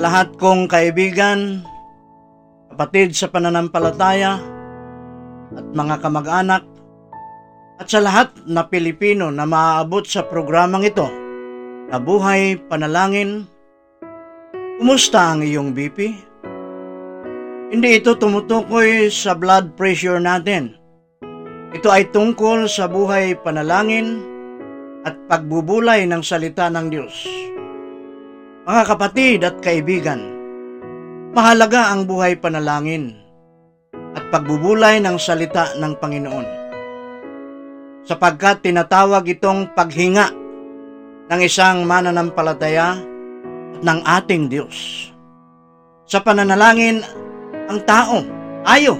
lahat kong kaibigan, kapatid sa pananampalataya, at mga kamag-anak, at sa lahat na Pilipino na maaabot sa programang ito, na buhay panalangin, kumusta ang iyong BP? Hindi ito tumutukoy sa blood pressure natin. Ito ay tungkol sa buhay panalangin at pagbubulay ng salita ng Diyos. Mga kapatid at kaibigan, mahalaga ang buhay panalangin at pagbubulay ng salita ng Panginoon. Sapagkat tinatawag itong paghinga ng isang mananampalataya at ng ating Diyos. Sa pananalangin, ang tao, tayo,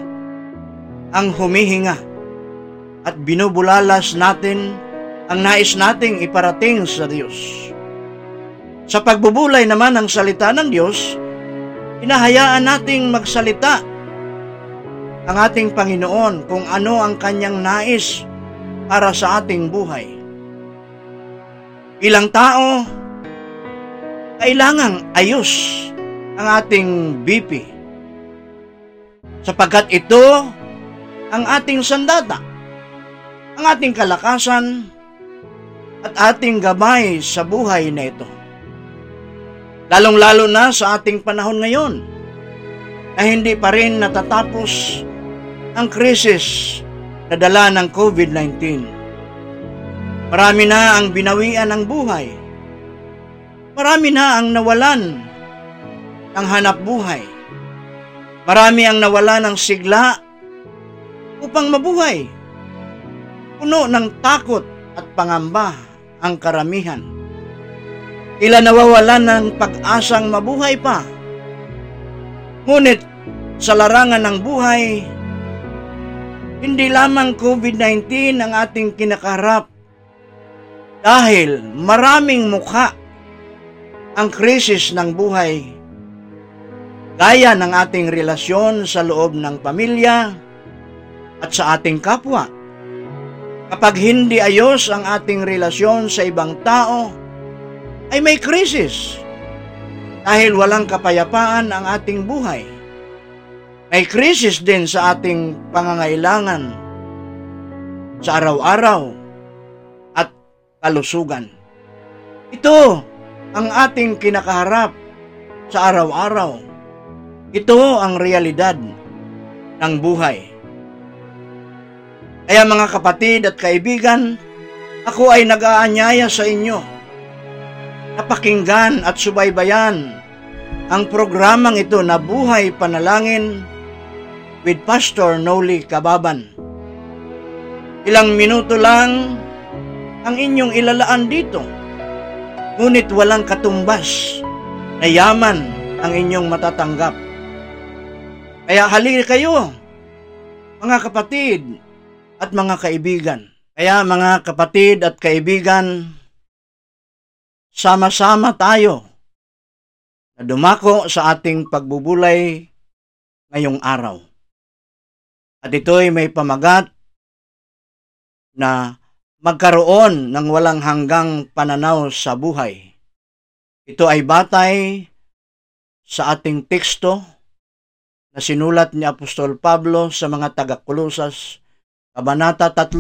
ang humihinga at binubulalas natin ang nais nating iparating sa Diyos. Sa pagbubulay naman ng salita ng Diyos, hinahayaan nating magsalita ang ating Panginoon kung ano ang kanyang nais para sa ating buhay. Ilang tao, kailangang ayos ang ating BP. Sapagkat ito ang ating sandata, ang ating kalakasan, at ating gabay sa buhay na ito. Lalong-lalo na sa ating panahon ngayon na hindi pa rin natatapos ang krisis na dala ng COVID-19. Marami na ang binawian ng buhay. Marami na ang nawalan ng hanap buhay. Marami ang nawalan ng sigla upang mabuhay. Puno ng takot at pangamba ang karamihan. Ila nawawalan ng pag-asang mabuhay pa. Ngunit sa larangan ng buhay, hindi lamang COVID-19 ang ating kinakarap. Dahil maraming mukha ang krisis ng buhay. Gaya ng ating relasyon sa loob ng pamilya at sa ating kapwa. Kapag hindi ayos ang ating relasyon sa ibang tao, ay may krisis. Dahil walang kapayapaan ang ating buhay. May krisis din sa ating pangangailangan sa araw-araw at kalusugan. Ito ang ating kinakaharap sa araw-araw. Ito ang realidad ng buhay. Kaya mga kapatid at kaibigan, ako ay nag-aanyaya sa inyo. Napakinggan at subaybayan ang programang ito na Buhay Panalangin with Pastor Noli Kababan. Ilang minuto lang ang inyong ilalaan dito. Ngunit walang katumbas na yaman ang inyong matatanggap. Kaya halili kayo, mga kapatid, at mga kaibigan. Kaya mga kapatid at kaibigan, sama-sama tayo na dumako sa ating pagbubulay ngayong araw. At ito'y may pamagat na magkaroon ng walang hanggang pananaw sa buhay. Ito ay batay sa ating teksto na sinulat ni Apostol Pablo sa mga taga-Kulosas Kabanata 3,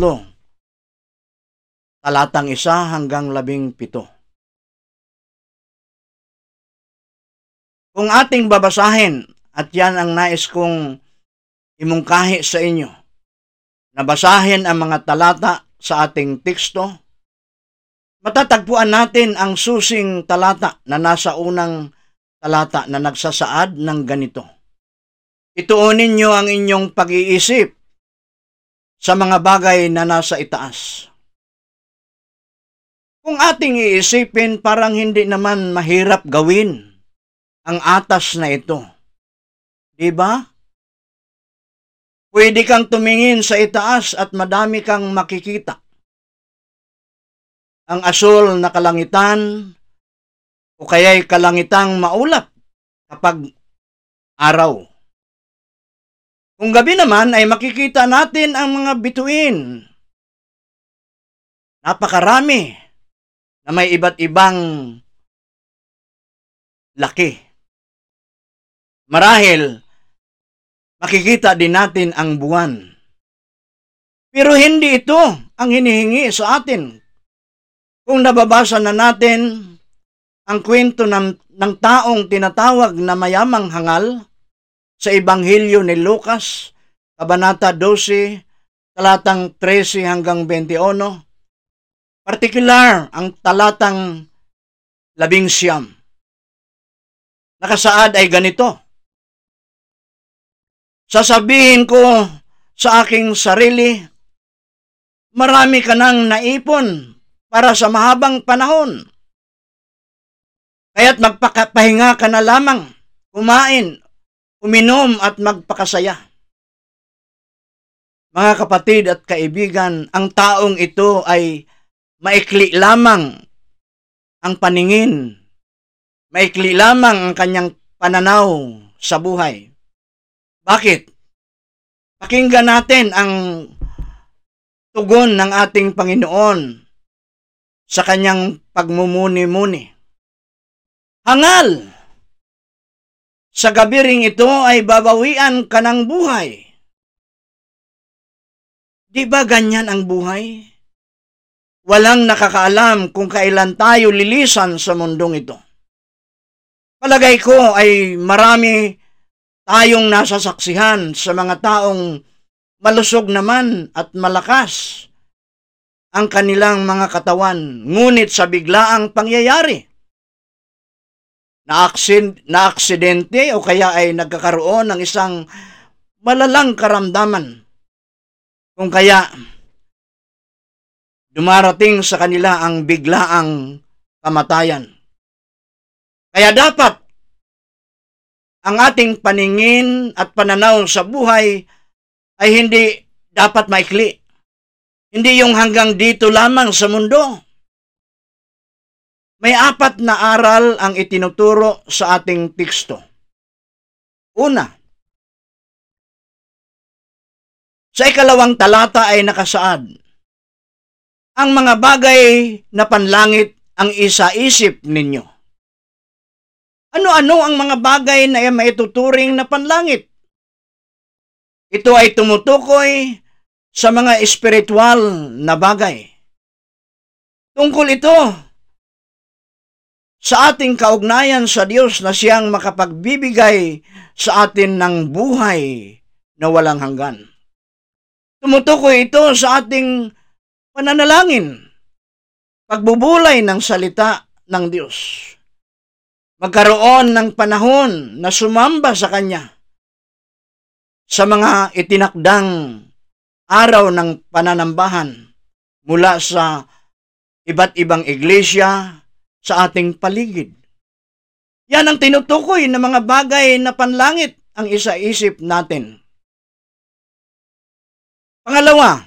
talatang 1 hanggang 17. Kung ating babasahin, at yan ang nais kong imungkahi sa inyo, nabasahin ang mga talata sa ating teksto, matatagpuan natin ang susing talata na nasa unang talata na nagsasaad ng ganito. Ituunin niyo ang inyong pag-iisip sa mga bagay na nasa itaas. Kung ating iisipin, parang hindi naman mahirap gawin ang atas na ito. Di ba? Pwede kang tumingin sa itaas at madami kang makikita. Ang asul na kalangitan o kaya'y kalangitang maulap kapag araw. Kung gabi naman ay makikita natin ang mga bituin. Napakarami na may iba't ibang laki. Marahil, makikita din natin ang buwan. Pero hindi ito ang hinihingi sa atin. Kung nababasa na natin ang kwento ng, ng taong tinatawag na mayamang hangal sa Ebanghelyo ni Lucas, Kabanata 12, talatang 13 hanggang 21, partikular ang talatang labing siyam. Nakasaad ay ganito, Sasabihin ko sa aking sarili, marami ka nang naipon para sa mahabang panahon. Kaya't magpapahinga ka na lamang, kumain, uminom at magpakasaya. Mga kapatid at kaibigan, ang taong ito ay maikli lamang ang paningin, maikli lamang ang kanyang pananaw sa buhay. Bakit? Pakinggan natin ang tugon ng ating Panginoon sa kanyang pagmumuni-muni. Hangal! Sa gabiring ito ay babawian ka ng buhay. Di ba ganyan ang buhay? Walang nakakaalam kung kailan tayo lilisan sa mundong ito. Palagay ko ay marami tayong nasasaksihan sa mga taong malusog naman at malakas ang kanilang mga katawan, ngunit sa biglaang pangyayari. Na-aksidente o kaya ay nagkakaroon ng isang malalang karamdaman. Kung kaya dumarating sa kanila ang biglaang kamatayan. Kaya dapat ang ating paningin at pananaw sa buhay ay hindi dapat maikli. Hindi yung hanggang dito lamang sa mundo. May apat na aral ang itinuturo sa ating teksto. Una, sa ikalawang talata ay nakasaad, ang mga bagay na panlangit ang isa-isip ninyo. Ano-ano ang mga bagay na maituturing na panlangit? Ito ay tumutukoy sa mga espiritual na bagay. Tungkol ito sa ating kaugnayan sa Diyos na siyang makapagbibigay sa atin ng buhay na walang hanggan. Tumutukoy ito sa ating pananalangin, pagbubulay ng salita ng Diyos magkaroon ng panahon na sumamba sa Kanya sa mga itinakdang araw ng pananambahan mula sa iba't ibang iglesia sa ating paligid. Yan ang tinutukoy ng mga bagay na panlangit ang isa-isip natin. Pangalawa,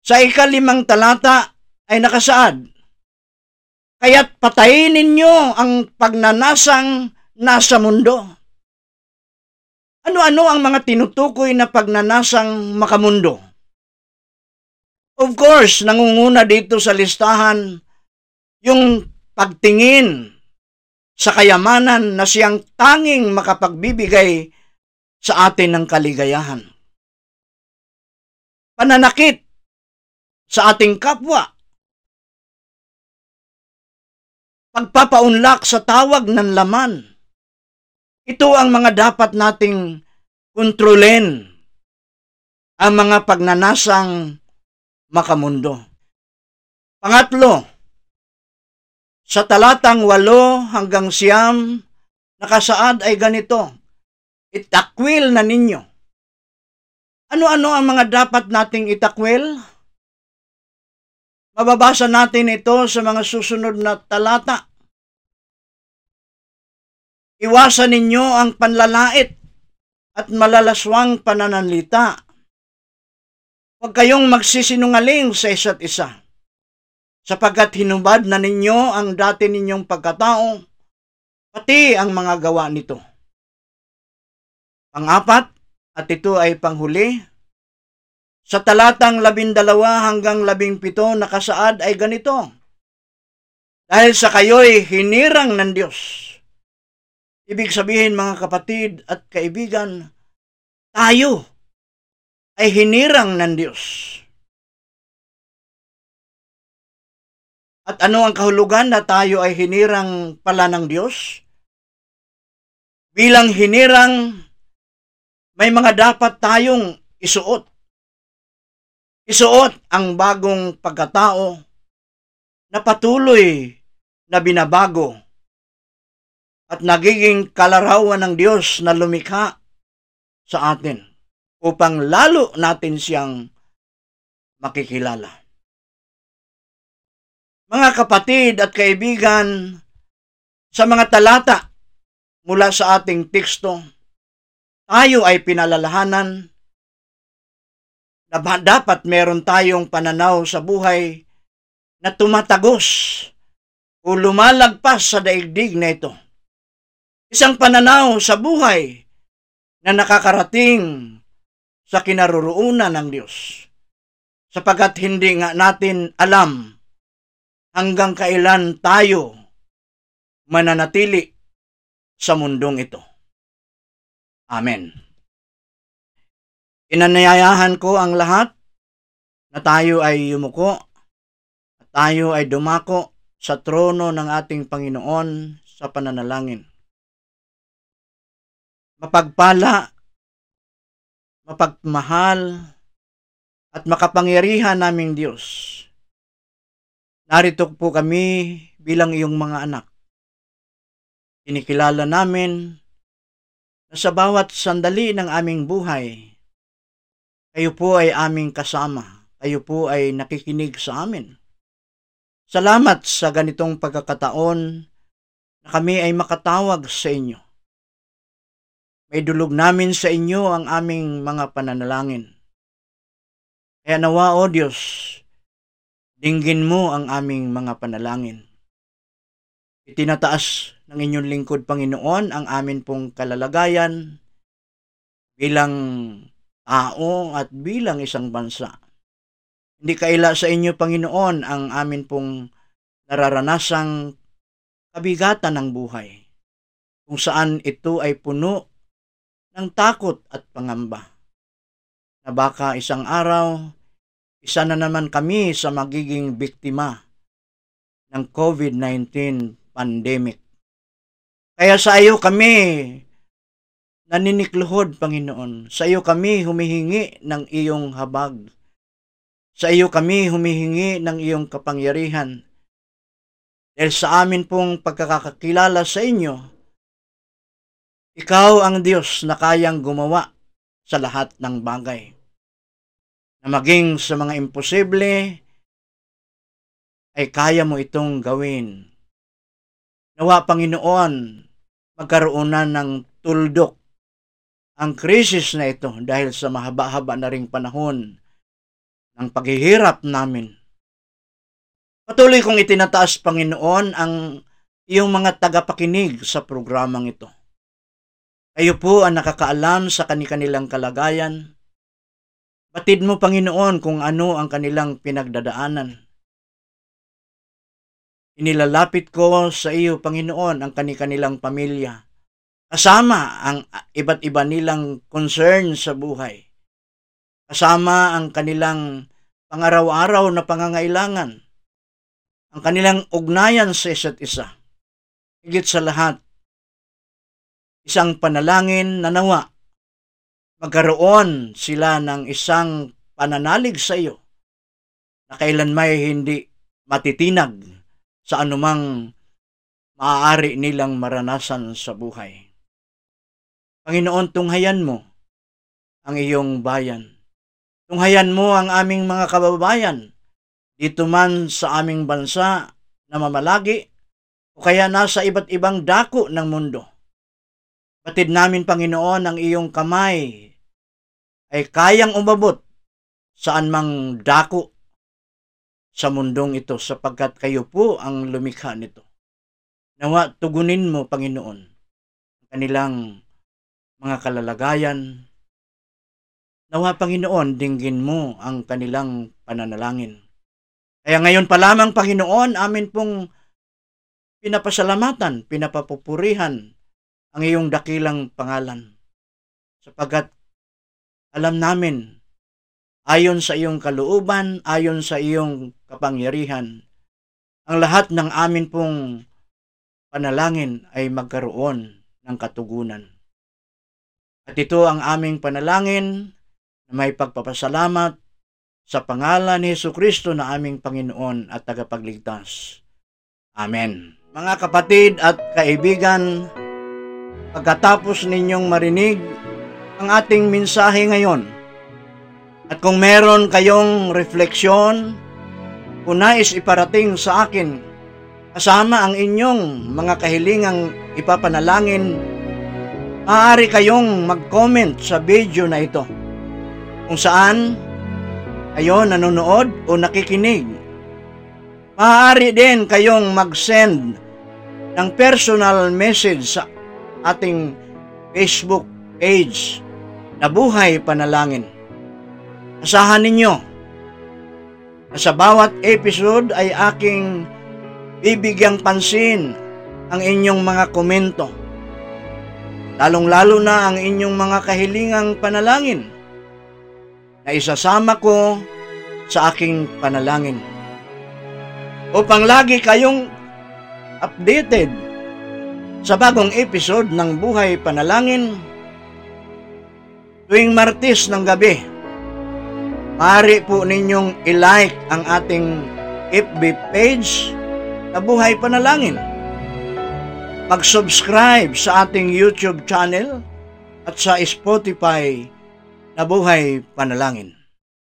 sa ikalimang talata ay nakasaad, Kaya't patayin ninyo ang pagnanasang nasa mundo. Ano-ano ang mga tinutukoy na pagnanasang makamundo? Of course, nangunguna dito sa listahan yung pagtingin sa kayamanan na siyang tanging makapagbibigay sa atin ng kaligayahan. Pananakit sa ating kapwa pagpapaunlak sa tawag ng laman. Ito ang mga dapat nating kontrolin, ang mga pagnanasang makamundo. Pangatlo, sa talatang walo hanggang siyam, nakasaad ay ganito, itakwil na ninyo. Ano-ano ang mga dapat nating itakwil? Mababasa natin ito sa mga susunod na talata. Iwasan ninyo ang panlalait at malalaswang pananalita. Huwag kayong magsisinungaling sa isa't isa, sapagkat hinubad na ninyo ang dati ninyong pagkatao, pati ang mga gawa nito. Pangapat, at ito ay panghuli, sa talatang labindalawa hanggang labing pito nakasaad ay ganito. Dahil sa kayo'y hinirang ng Diyos Ibig sabihin mga kapatid at kaibigan, tayo ay hinirang ng Diyos. At ano ang kahulugan na tayo ay hinirang pala ng Diyos? Bilang hinirang, may mga dapat tayong isuot. Isuot ang bagong pagkatao na patuloy na binabago at nagiging kalarawan ng Diyos na lumikha sa atin upang lalo natin siyang makikilala. Mga kapatid at kaibigan, sa mga talata mula sa ating teksto, tayo ay pinalalahanan na dapat meron tayong pananaw sa buhay na tumatagos o lumalagpas sa daigdig na ito. Isang pananaw sa buhay na nakakarating sa kinaroroonan ng Diyos. Sapagat hindi nga natin alam hanggang kailan tayo mananatili sa mundong ito. Amen. Inanayayahan ko ang lahat na tayo ay yumuko at tayo ay dumako sa trono ng ating Panginoon sa pananalangin. Mapagpala, mapagmahal, at makapangyarihan naming Diyos Narito po kami bilang iyong mga anak. Inikilala namin na sa bawat sandali ng aming buhay, kayo po ay aming kasama. Kayo po ay nakikinig sa amin. Salamat sa ganitong pagkakataon na kami ay makatawag sa inyo. May dulog namin sa inyo ang aming mga pananalangin. Kaya nawa, O Diyos, Dinggin mo ang aming mga panalangin. Itinataas ng inyong lingkod, Panginoon, ang amin pong kalalagayan bilang tao at bilang isang bansa. Hindi kaila sa inyo, Panginoon, ang amin pong nararanasang kabigatan ng buhay, kung saan ito ay puno ng takot at pangamba. Na baka isang araw, isa na naman kami sa magiging biktima ng COVID-19 pandemic. Kaya sa iyo kami naninikluhod, Panginoon. Sa iyo kami humihingi ng iyong habag. Sa iyo kami humihingi ng iyong kapangyarihan. Dahil sa amin pong pagkakakilala sa inyo, ikaw ang Diyos na kayang gumawa sa lahat ng bagay na maging sa mga imposible ay kaya mo itong gawin. Nawa Panginoon, magkaroon na ng tuldok ang krisis na ito dahil sa mahaba-haba na ring panahon ng paghihirap namin. Patuloy kong itinataas, Panginoon, ang iyong mga tagapakinig sa programang ito. Kayo po ang nakakaalam sa kanilang kalagayan, Batid mo, Panginoon, kung ano ang kanilang pinagdadaanan. Inilalapit ko sa iyo, Panginoon, ang kanilang pamilya. Kasama ang iba't iba nilang concern sa buhay. Kasama ang kanilang pangaraw-araw na pangangailangan. Ang kanilang ugnayan sa isa't isa. Higit sa lahat, isang panalangin na nawa magkaroon sila ng isang pananalig sa iyo na kailan may hindi matitinag sa anumang maaari nilang maranasan sa buhay. Panginoon, tunghayan mo ang iyong bayan. Tunghayan mo ang aming mga kababayan dito man sa aming bansa na mamalagi o kaya nasa iba't ibang dako ng mundo. Batid namin, Panginoon, ang iyong kamay ay kayang umabot saan mang dako sa mundong ito sapagkat kayo po ang lumikha nito. Nawa tugunin mo, Panginoon, ang kanilang mga kalalagayan. Nawa, Panginoon, dinggin mo ang kanilang pananalangin. Kaya ngayon pa lamang, Panginoon, amin pong pinapasalamatan, pinapapupurihan ang iyong dakilang pangalan. Sapagat alam namin, ayon sa iyong kalooban, ayon sa iyong kapangyarihan, ang lahat ng amin pong panalangin ay magkaroon ng katugunan. At ito ang aming panalangin na may pagpapasalamat sa pangalan ni Heso Kristo na aming Panginoon at tagapagligtas. Amen. Mga kapatid at kaibigan, pagkatapos ninyong marinig ang ating mensahe ngayon, at kung meron kayong refleksyon, kung nais iparating sa akin, kasama ang inyong mga kahilingang ipapanalangin, maaari kayong mag-comment sa video na ito kung saan kayo nanonood o nakikinig. Maaari din kayong mag-send ng personal message sa ating Facebook page na Buhay Panalangin. Asahan ninyo na sa bawat episode ay aking bibigyang pansin ang inyong mga komento. Lalong-lalo na ang inyong mga kahilingang panalangin na isasama ko sa aking panalangin. Upang lagi kayong updated sa bagong episode ng Buhay Panalangin tuwing Martes ng gabi. Maaari po ninyong i-like ang ating FB page na Buhay Panalangin. Mag-subscribe sa ating YouTube channel at sa Spotify na Buhay Panalangin.